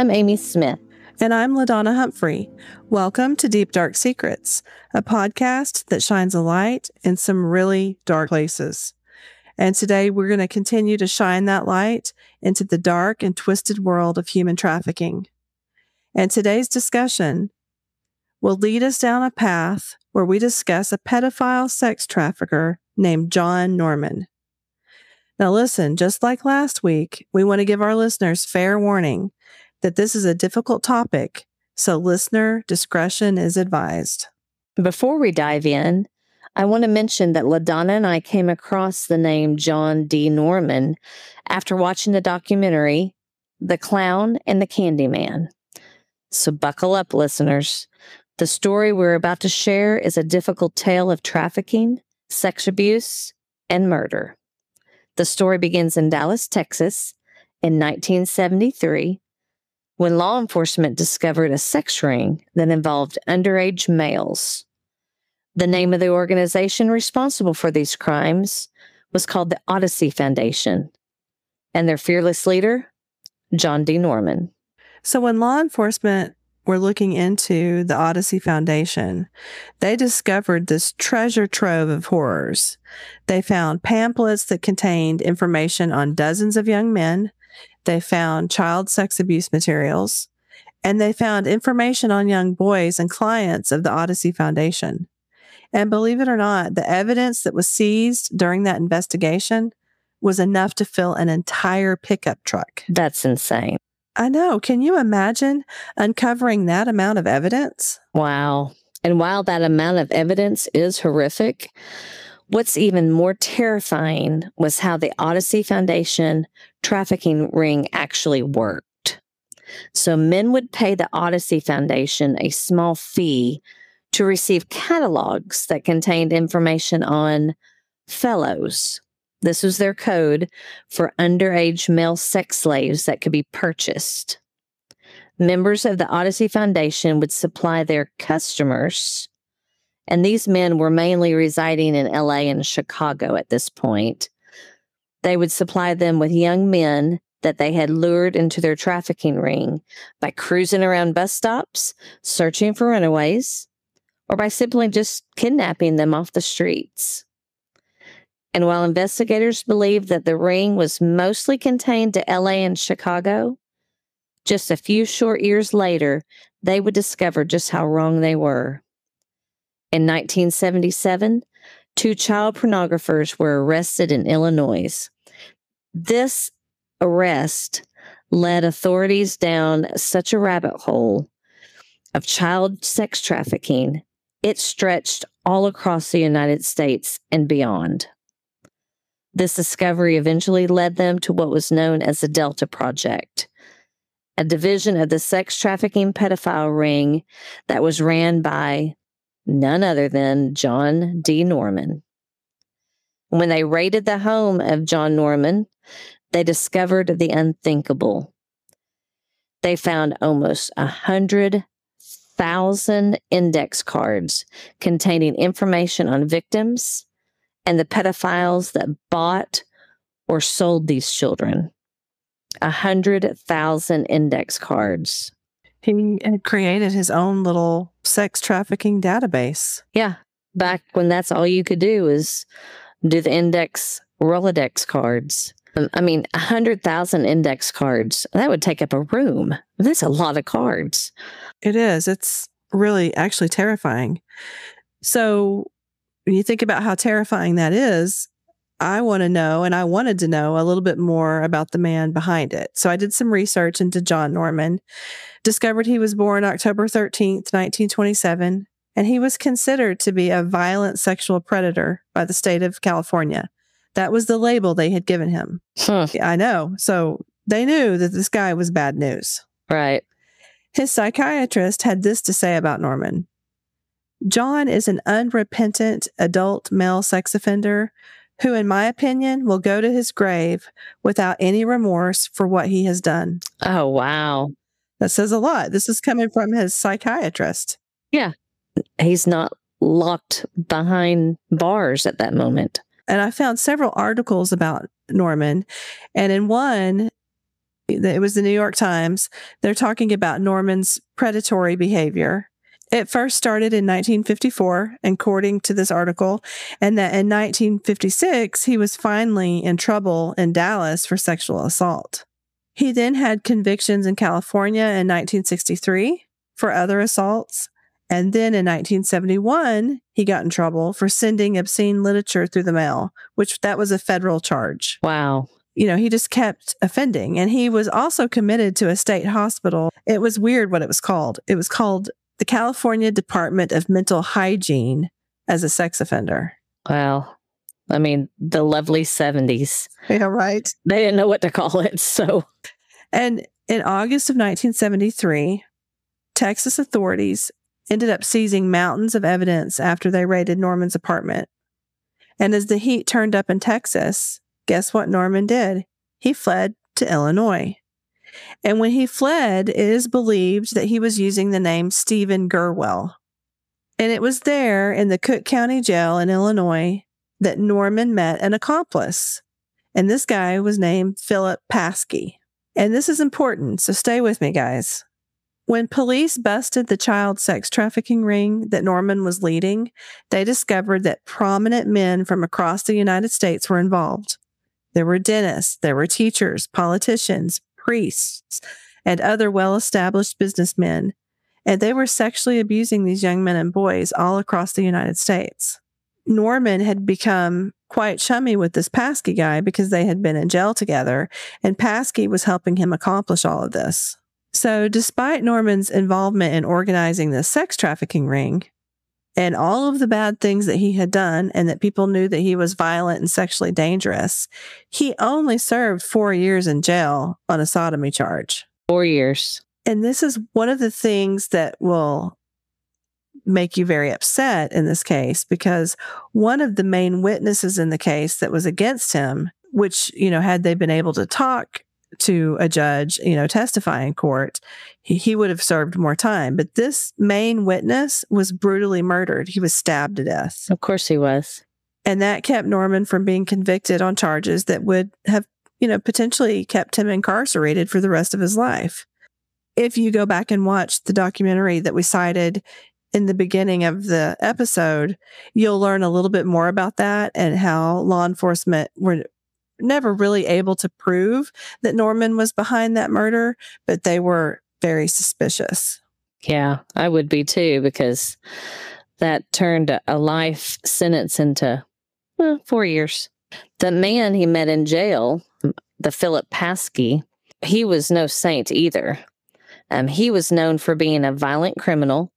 I'm Amy Smith. And I'm LaDonna Humphrey. Welcome to Deep Dark Secrets, a podcast that shines a light in some really dark places. And today we're going to continue to shine that light into the dark and twisted world of human trafficking. And today's discussion will lead us down a path where we discuss a pedophile sex trafficker named John Norman. Now, listen, just like last week, we want to give our listeners fair warning that this is a difficult topic, so listener discretion is advised. Before we dive in, I want to mention that LaDonna and I came across the name John D. Norman after watching the documentary The Clown and the Candyman. So buckle up, listeners. The story we're about to share is a difficult tale of trafficking, sex abuse, and murder. The story begins in Dallas, Texas in 1973 when law enforcement discovered a sex ring that involved underage males. The name of the organization responsible for these crimes was called the Odyssey Foundation, and their fearless leader, John D. Norman. So, when law enforcement were looking into the Odyssey Foundation, they discovered this treasure trove of horrors. They found pamphlets that contained information on dozens of young men, they found child sex abuse materials, and they found information on young boys and clients of the Odyssey Foundation. And believe it or not, the evidence that was seized during that investigation was enough to fill an entire pickup truck. That's insane. I know. Can you imagine uncovering that amount of evidence? Wow. And while that amount of evidence is horrific, What's even more terrifying was how the Odyssey Foundation trafficking ring actually worked. So men would pay the Odyssey Foundation a small fee to receive catalogs that contained information on fellows. This was their code for underage male sex slaves that could be purchased. Members of the Odyssey Foundation would supply their customers and these men were mainly residing in LA and Chicago at this point. They would supply them with young men that they had lured into their trafficking ring by cruising around bus stops, searching for runaways, or by simply just kidnapping them off the streets. And while investigators believed that the ring was mostly contained to LA and Chicago, just a few short years later, they would discover just how wrong they were. In 1977, two child pornographers were arrested in Illinois. This arrest led authorities down such a rabbit hole of child sex trafficking, it stretched all across the United States and beyond. This discovery eventually led them to what was known as the Delta Project, a division of the sex trafficking pedophile ring that was ran by none other than John D. Norman. When they raided the home of John Norman, they discovered the unthinkable. They found almost a hundred thousand index cards containing information on victims and the pedophiles that bought or sold these children. A hundred thousand index cards. He had created his own little sex trafficking database. Yeah. Back when that's all you could do is do the index Rolodex cards. Um, I mean, 100,000 index cards. That would take up a room. That's a lot of cards. It is. It's really actually terrifying. So, when you think about how terrifying that is, I want to know, and I wanted to know a little bit more about the man behind it. So I did some research into John Norman, discovered he was born October 13th, 1927, and he was considered to be a violent sexual predator by the state of California. That was the label they had given him. Huh. I know. So they knew that this guy was bad news. Right. His psychiatrist had this to say about Norman John is an unrepentant adult male sex offender who, in my opinion, will go to his grave without any remorse for what he has done. Oh, wow. That says a lot. This is coming from his psychiatrist. Yeah. He's not locked behind bars at that moment. And I found several articles about Norman. And in one, it was the New York Times, they're talking about Norman's predatory behavior. It first started in 1954, according to this article, and that in 1956, he was finally in trouble in Dallas for sexual assault. He then had convictions in California in 1963 for other assaults. And then in 1971, he got in trouble for sending obscene literature through the mail, which that was a federal charge. Wow. You know, he just kept offending. And he was also committed to a state hospital. It was weird what it was called. It was called the California Department of Mental Hygiene as a sex offender. Wow. I mean, the lovely 70s. Yeah, right. They didn't know what to call it. So, and in August of 1973, Texas authorities ended up seizing mountains of evidence after they raided Norman's apartment. And as the heat turned up in Texas, guess what Norman did? He fled to Illinois. And when he fled, it is believed that he was using the name Stephen Gurwell. And it was there in the Cook County Jail in Illinois that Norman met an accomplice. And this guy was named Philip Paskey. And this is important, so stay with me, guys. When police busted the child sex trafficking ring that Norman was leading, they discovered that prominent men from across the United States were involved. There were dentists, there were teachers, politicians, priests, and other well established businessmen, and they were sexually abusing these young men and boys all across the United States. Norman had become quite chummy with this Paskey guy because they had been in jail together, and Paskey was helping him accomplish all of this. So, despite Norman's involvement in organizing the sex trafficking ring and all of the bad things that he had done, and that people knew that he was violent and sexually dangerous, he only served four years in jail on a sodomy charge. Four years. And this is one of the things that will make you very upset in this case because one of the main witnesses in the case that was against him, which, you know, had they been able to talk to a judge, you know, testify in court, he, he would have served more time. But this main witness was brutally murdered. He was stabbed to death. Of course he was. And that kept Norman from being convicted on charges that would have, you know, potentially kept him incarcerated for the rest of his life. If you go back and watch the documentary that we cited in the beginning of the episode, you'll learn a little bit more about that and how law enforcement were never really able to prove that Norman was behind that murder, but they were very suspicious. Yeah, I would be too, because that turned a life sentence into four years. The man he met in jail, the Philip Paskey, he was no saint either. Um, he was known for being a violent criminal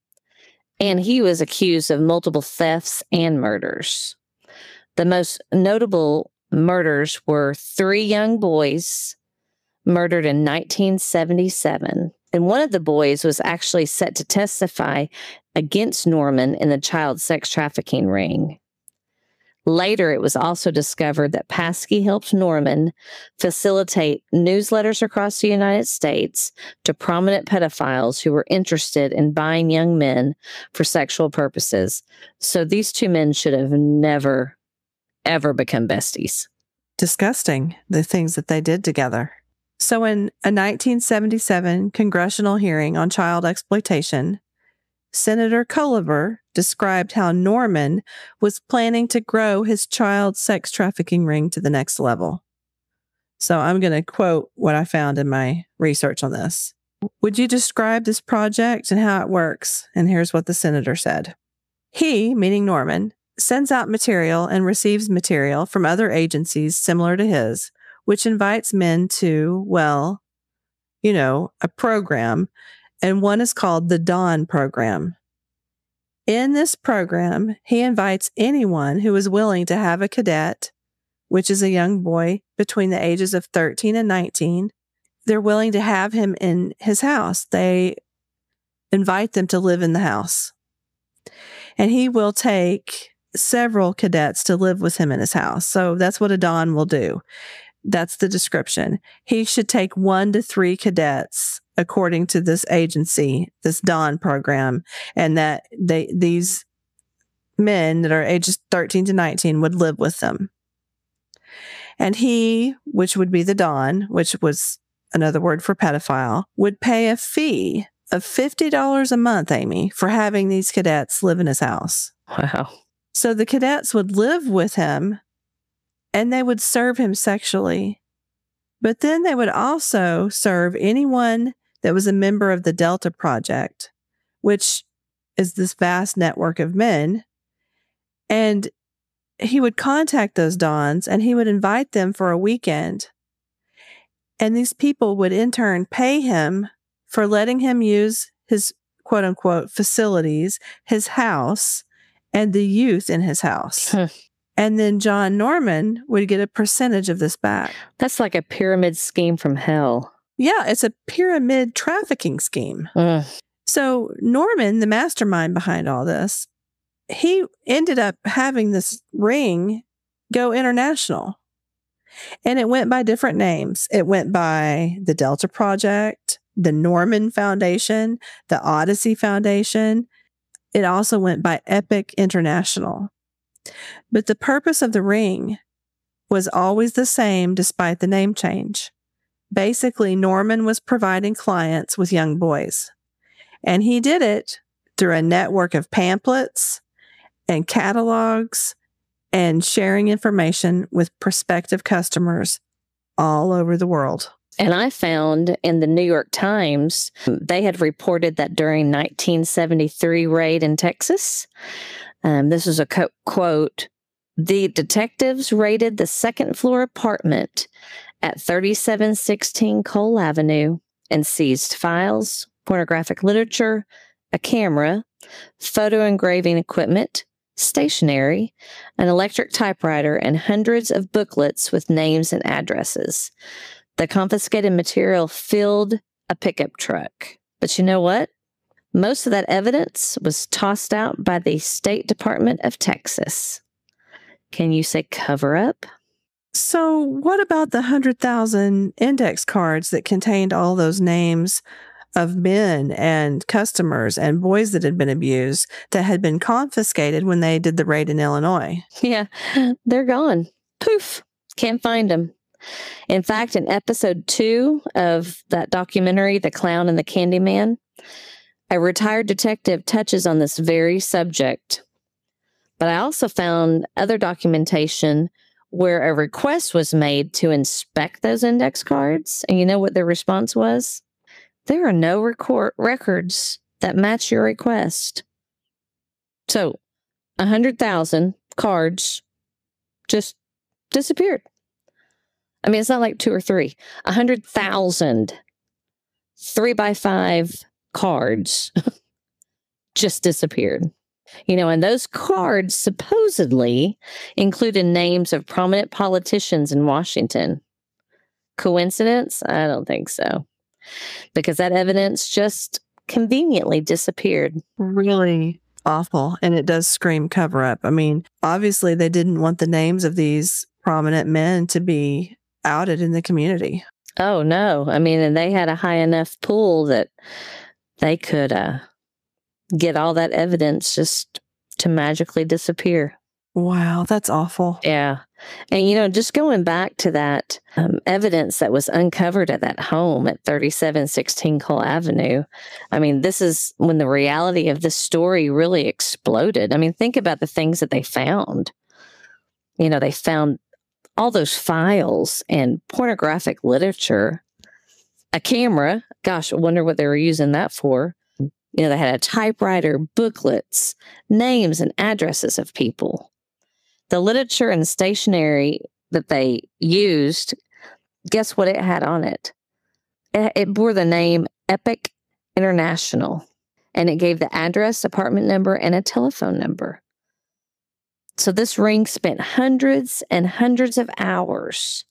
and he was accused of multiple thefts and murders. The most notable murders were three young boys murdered in 1977. And one of the boys was actually set to testify against Norman in the child sex trafficking ring. Later, it was also discovered that Paskey helped Norman facilitate newsletters across the United States to prominent pedophiles who were interested in buying young men for sexual purposes. So these two men should have never, ever become besties. Disgusting, the things that they did together. So, in a 1977 congressional hearing on child exploitation, Senator Culliver described how Norman was planning to grow his child sex trafficking ring to the next level. So I'm going to quote what I found in my research on this. Would you describe this project and how it works? And here's what the senator said. He, meaning Norman, sends out material and receives material from other agencies similar to his, which invites men to, well, you know, a program and one is called the Don Program. In this program, he invites anyone who is willing to have a cadet, which is a young boy between the ages of 13 and 19. They're willing to have him in his house. They invite them to live in the house. And he will take several cadets to live with him in his house. So that's what a Don will do. That's the description. He should take one to three cadets according to this agency, this Don program, and that they these men that are ages 13 to 19 would live with them. And he, which would be the Don, which was another word for pedophile, would pay a fee of $50 a month, Amy, for having these cadets live in his house. Wow. So the cadets would live with him and they would serve him sexually. But then they would also serve anyone that was a member of the Delta Project, which is this vast network of men. And he would contact those Dons and he would invite them for a weekend. And these people would in turn pay him for letting him use his quote unquote facilities, his house, and the youth in his house. and then John Norman would get a percentage of this back. That's like a pyramid scheme from hell. Yeah, it's a pyramid trafficking scheme. Ugh. So, Norman, the mastermind behind all this, he ended up having this ring go international. And it went by different names. It went by the Delta Project, the Norman Foundation, the Odyssey Foundation. It also went by Epic International. But the purpose of the ring was always the same despite the name change. Basically, Norman was providing clients with young boys. And he did it through a network of pamphlets and catalogs and sharing information with prospective customers all over the world. And I found in the New York Times, they had reported that during 1973 raid in Texas, um, this is a co- quote, the detectives raided the second floor apartment at 3716 Cole Avenue and seized files, pornographic literature, a camera, photo engraving equipment, stationery, an electric typewriter, and hundreds of booklets with names and addresses. The confiscated material filled a pickup truck. But you know what? Most of that evidence was tossed out by the State Department of Texas. Can you say cover up? So, what about the 100,000 index cards that contained all those names of men and customers and boys that had been abused that had been confiscated when they did the raid in Illinois. Yeah, they're gone. Poof, can't find them. In fact, in episode two of that documentary, The Clown and the Candyman, a retired detective touches on this very subject. But I also found other documentation where a request was made to inspect those index cards. And you know what their response was? there are no record records that match your request. So, a hundred thousand cards just disappeared. I mean, it's not like two or three. A hundred thousand three by five cards just disappeared. You know, and those cards supposedly included names of prominent politicians in Washington. Coincidence? I don't think so because that evidence just conveniently disappeared. Really awful. And it does scream cover up. I mean, obviously, they didn't want the names of these prominent men to be outed in the community. Oh, no. I mean, and they had a high enough pool that they could uh, get all that evidence just to magically disappear. Wow, that's awful. Yeah. And, you know, just going back to that um, evidence that was uncovered at that home at 3716 Cole Avenue, I mean, this is when the reality of this story really exploded. I mean, think about the things that they found. You know, they found all those files and pornographic literature, a camera. Gosh, I wonder what they were using that for. You know, they had a typewriter, booklets, names and addresses of people the literature and stationery that they used, guess what it had on it? It, bore the name Epic International and it gave the address, apartment number, and a telephone number. So this ring spent hundreds and hundreds of hours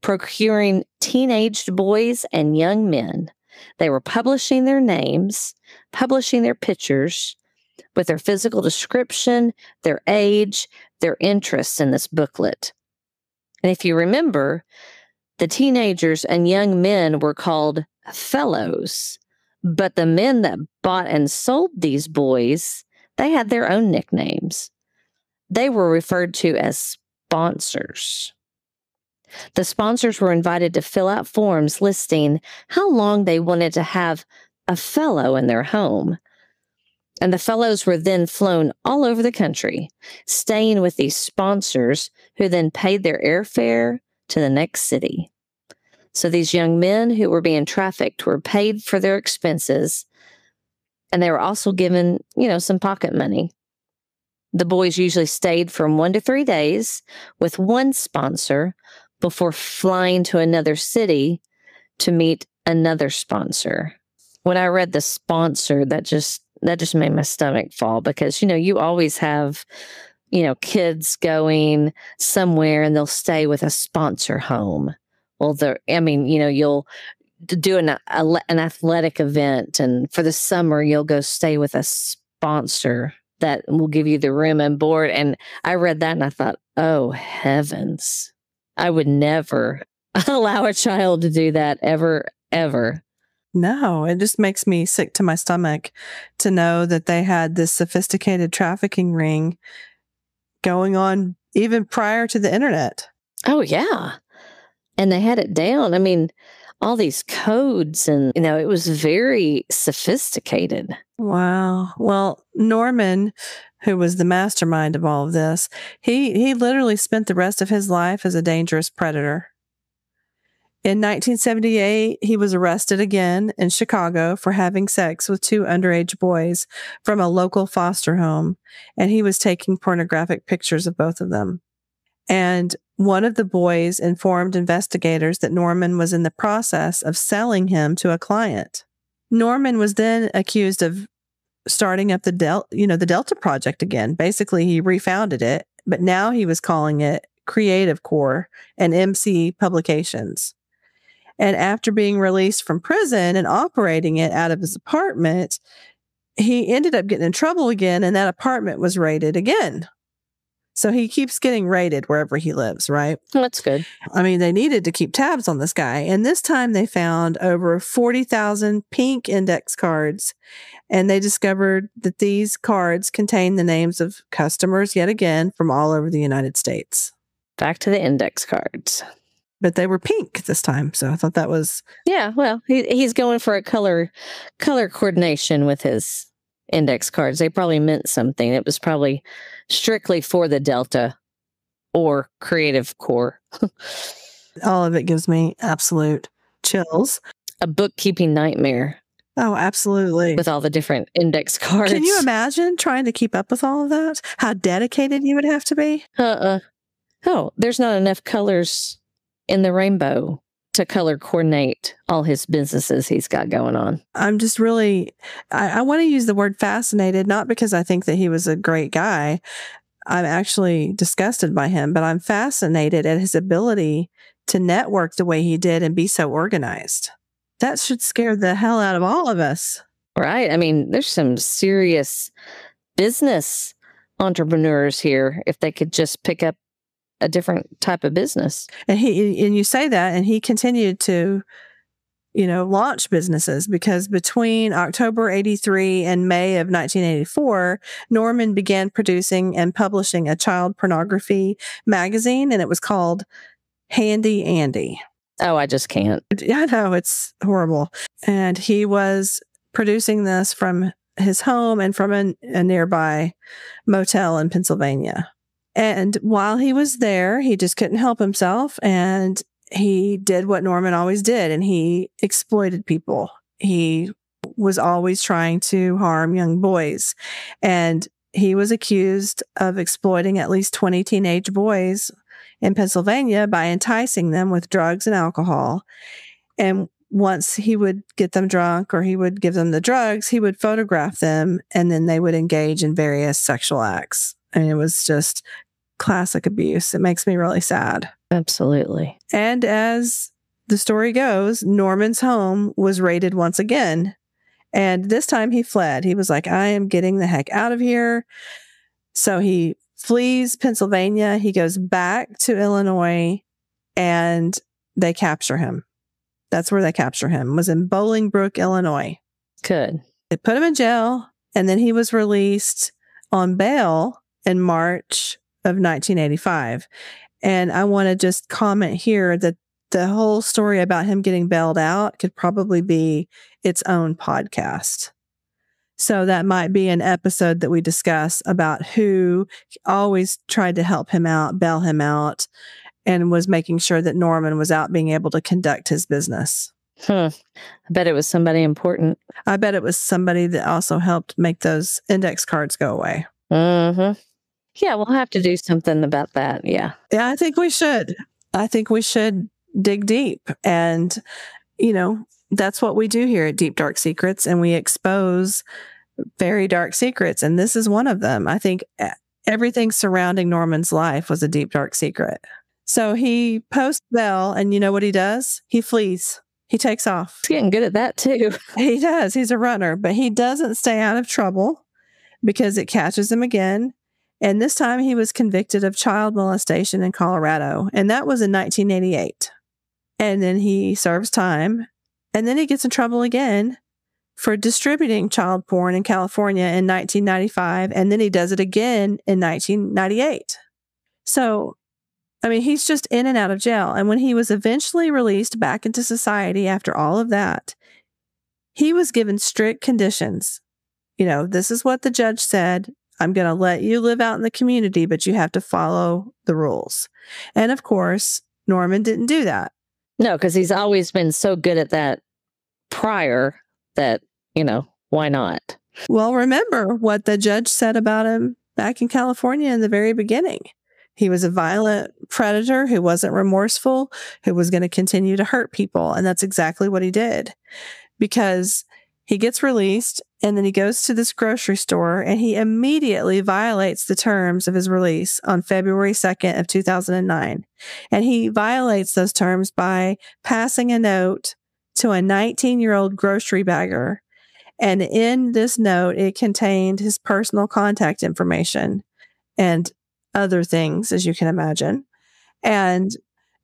procuring teenaged boys and young men. They were publishing their names, publishing their pictures with their physical description, their age, their interests in this booklet. And if you remember, the teenagers and young men were called fellows, but the men that bought and sold these boys, they had their own nicknames. They were referred to as sponsors. The sponsors were invited to fill out forms listing how long they wanted to have a fellow in their home. And the fellows were then flown all over the country, staying with these sponsors who then paid their airfare to the next city. So these young men who were being trafficked were paid for their expenses and they were also given, you know, some pocket money. The boys usually stayed from one to three days with one sponsor before flying to another city to meet another sponsor. When I read the sponsor, that just that just made my stomach fall because you know you always have you know kids going somewhere and they'll stay with a sponsor home. Well, the I mean, you know, you'll do an, an athletic event and for the summer you'll go stay with a sponsor that will give you the room and board and i read that and i thought oh heavens. I would never allow a child to do that ever ever. No it just makes me sick to my stomach to know that they had this sophisticated trafficking ring going on even prior to the internet. Oh yeah. And they had it down. I mean all these codes and you know it was very sophisticated. Wow. Well norman who was the mastermind of all of this he he literally spent the rest of his life as a dangerous predator. In 1978 he was arrested again in chicago for having sex with two underage boys from a local foster home and he was taking pornographic pictures of both of them. And one of the boys informed investigators that Norman was in the process of selling him to a client. Norman was then accused of starting up the you know, the Delta project again. Basically, he refounded it, but now he was calling it Creative Corps and MC Publications. And after being released from prison and operating it out of his apartment, he ended up getting in trouble again, and that apartment was raided again. So he keeps getting raided wherever he lives, right? That's good. I mean, they needed to keep tabs on this guy. And this time they found over 40,000 pink index cards. And they discovered that these cards contain the names of customers, yet again, from all over the United States. Back to the index cards. But they were pink this time. So I thought that was. Yeah, well, he, he's going for a color color coordination with his index cards. They probably meant something. It was probably strictly for the Delta or Creative Corps. All of it gives me absolute chills. A bookkeeping nightmare. Oh, absolutely. With all the different index cards. Can you imagine trying to keep up with all of that? How dedicated you would have to be? Uh uh Oh, there's not enough colors in the rainbow to color coordinate all his businesses he's got going on. I'm just really, I, I want to use the word fascinated, not because I think that he was a great guy. I'm actually disgusted by him, but I'm fascinated at his ability to network the way he did and be so organized. That should scare the hell out of all of us. Right. I mean, there's some serious business entrepreneurs here if they could just pick up a different type of business. And he and you say that and he continued to you know, launch businesses because between October 83 and May of 1984, Norman began producing and publishing a child pornography magazine and it was called Handy Andy. Oh, I just can't. I know it's horrible. And he was producing this from his home and from a, a nearby motel in Pennsylvania. And while he was there, he just couldn't help himself and he did what Norman always did and he exploited people. He was always trying to harm young boys. And he was accused of exploiting at least 20 teenage boys in Pennsylvania by enticing them with drugs and alcohol. And once he would get them drunk or he would give them the drugs, he would photograph them and then they would engage in various sexual acts. And it was just classic abuse. It makes me really sad. Absolutely. And as the story goes, Norman's home was raided once again. And this time he fled. He was like, I am getting the heck out of here. So he flees Pennsylvania. He goes back to Illinois and they capture him. That's where they capture him, was in Bolingbrook, Illinois. Good. They put him in jail and then he was released on bail in March of 1985. And I want to just comment here that the whole story about him getting bailed out could probably be its own podcast. So that might be an episode that we discuss about who always tried to help him out, bail him out, and was making sure that Norman was out being able to conduct his business. I bet it was somebody important. I bet it was somebody that also helped make those index cards go away. Mm-hmm. Yeah, we'll have to do something about that. Yeah. Yeah, I think we should. I think we should dig deep. And, you know, that's what we do here at Deep Dark Secrets. And we expose very dark secrets. And this is one of them. I think everything surrounding Norman's life was a deep, dark secret. So he posts bail, and you know what he does? He flees. He takes off. He's getting good at that too. He does. He's a runner, but he doesn't stay out of trouble because it catches him again. And this time he was convicted of child molestation in Colorado, and that was in 1988. And then he serves time, and then he gets in trouble again for distributing child porn in California in 1995, and then he does it again in 1998. So I mean, he's just in and out of jail. And when he was eventually released back into society after all of that, he was given strict conditions. You know, this is what the judge said. I'm going to let you live out in the community, but you have to follow the rules. And of course, Norman didn't do that. No, because he's always been so good at that prior that, you know, why not? Well, remember what the judge said about him back in California in the very beginning. He was a violent predator who wasn't remorseful, who was going to continue to hurt people. And that's exactly what he did because he gets released and then he goes to this grocery store and he immediately violates the terms of his release on February 2nd of 2009. And he violates those terms by passing a note to a 19 year old grocery bagger. And in this note, it contained his personal contact information. And other things, as you can imagine. And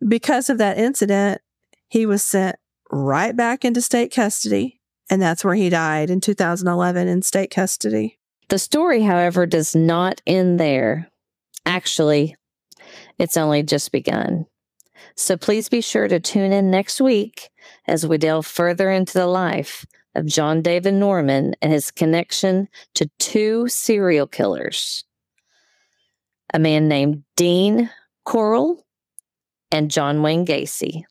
because of that incident, he was sent right back into state custody. And that's where he died in 2011 in state custody. The story, however, does not end there. Actually, it's only just begun. So please be sure to tune in next week as we delve further into the life of John David Norman and his connection to two serial killers a man named Dean Corll and John Wayne Gacy,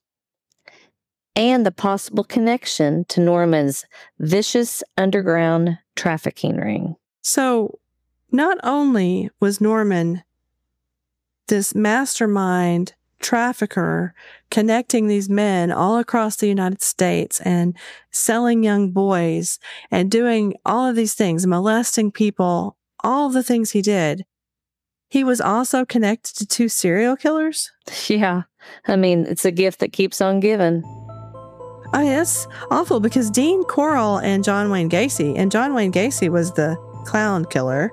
and the possible connection to Norman's vicious underground trafficking ring. So, not only was Norman this mastermind trafficker connecting these men all across the United States and selling young boys and doing all of these things, molesting people, all the things he did. He was also connected to two serial killers? Yeah. I mean, it's a gift that keeps on giving. I mean, it's awful because Dean Corll and John Wayne Gacy, and John Wayne Gacy was the clown killer,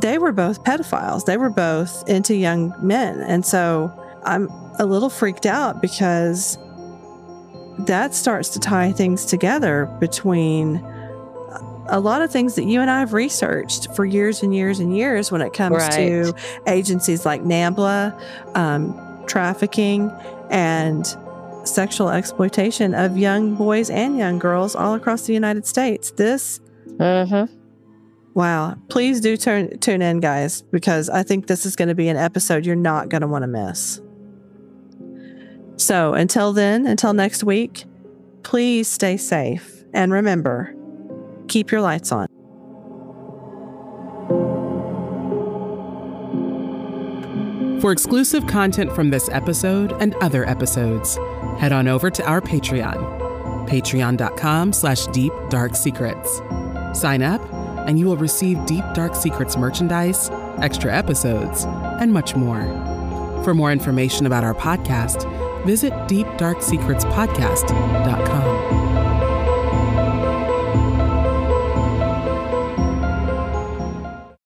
they were both pedophiles. They were both into young men. And so I'm a little freaked out because that starts to tie things together between a lot of things that you and I have researched for years and years and years when it comes right. to agencies like NAMBLA, um, trafficking, and sexual exploitation of young boys and young girls all across the United States. This, mm-hmm. wow! Please do turn tune in, guys, because I think this is going to be an episode you're not going to want to miss. So until then, until next week, please stay safe and remember keep your lights on. For exclusive content from this episode and other episodes, head on over to our Patreon, patreon.com slash deep dark secrets. Sign up and you will receive Deep Dark Secrets merchandise, extra episodes, and much more. For more information about our podcast, visit deepdarksecretspodcast.com.